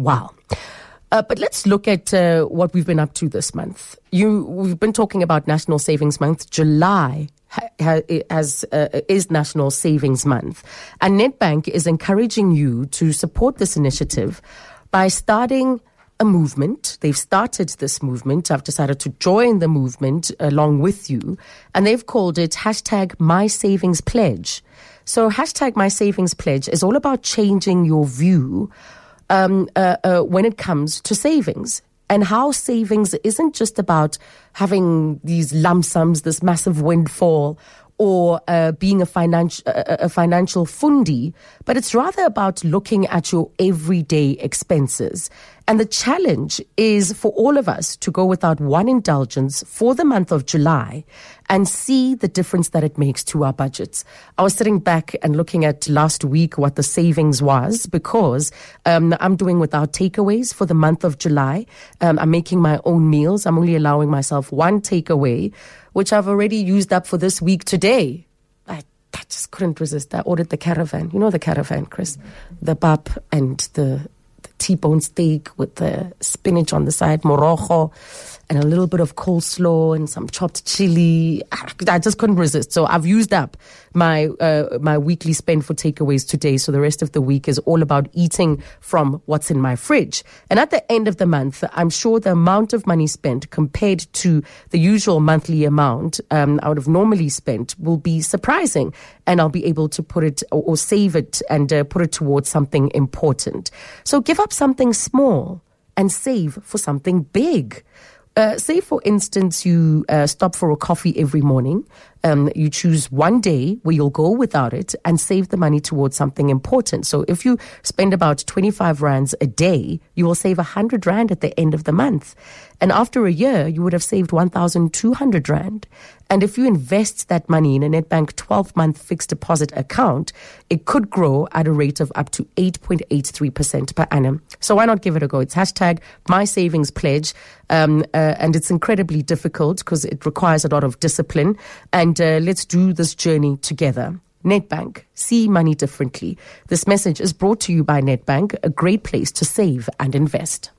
Wow. Uh, but let's look at uh, what we've been up to this month. You, we've been talking about National Savings Month. July ha, has, uh, is National Savings Month, and Nedbank is encouraging you to support this initiative by starting a movement. They've started this movement. I've decided to join the movement along with you, and they've called it hashtag My Savings Pledge. So hashtag My Savings Pledge is all about changing your view um, uh, uh, when it comes to savings and how savings isn't just about having these lump sums, this massive windfall, or uh, being a, financial a financial fundi, but it's rather about looking at your everyday expenses. And the challenge is for all of us to go without one indulgence for the month of July and see the difference that it makes to our budgets. I was sitting back and looking at last week what the savings was because um, I'm doing without takeaways for the month of July. Um, I'm making my own meals. I'm only allowing myself one takeaway which I've already used up for this week today. I, I just couldn't resist. I ordered the caravan. You know the caravan, Chris? The pap and the T-bone steak with the spinach on the side, morogo, and a little bit of coleslaw and some chopped chili. I just couldn't resist. So I've used up my uh, my weekly spend for takeaways today. So the rest of the week is all about eating from what's in my fridge. And at the end of the month, I'm sure the amount of money spent compared to the usual monthly amount um, I would have normally spent will be surprising, and I'll be able to put it or, or save it and uh, put it towards something important. So give up something small and save for something big. Uh, say, for instance, you uh, stop for a coffee every morning. Um, you choose one day where you'll go without it and save the money towards something important. So if you spend about 25 rands a day, you will save 100 rand at the end of the month. And after a year, you would have saved 1,200 rand. And if you invest that money in a Nedbank 12 month fixed deposit account, it could grow at a rate of up to 8.83% per annum. So why not give it a go? It's hashtag my savings pledge. Um, uh, and it's incredibly difficult because it requires a lot of discipline. And uh, let's do this journey together. Nedbank, see money differently. This message is brought to you by Nedbank, a great place to save and invest.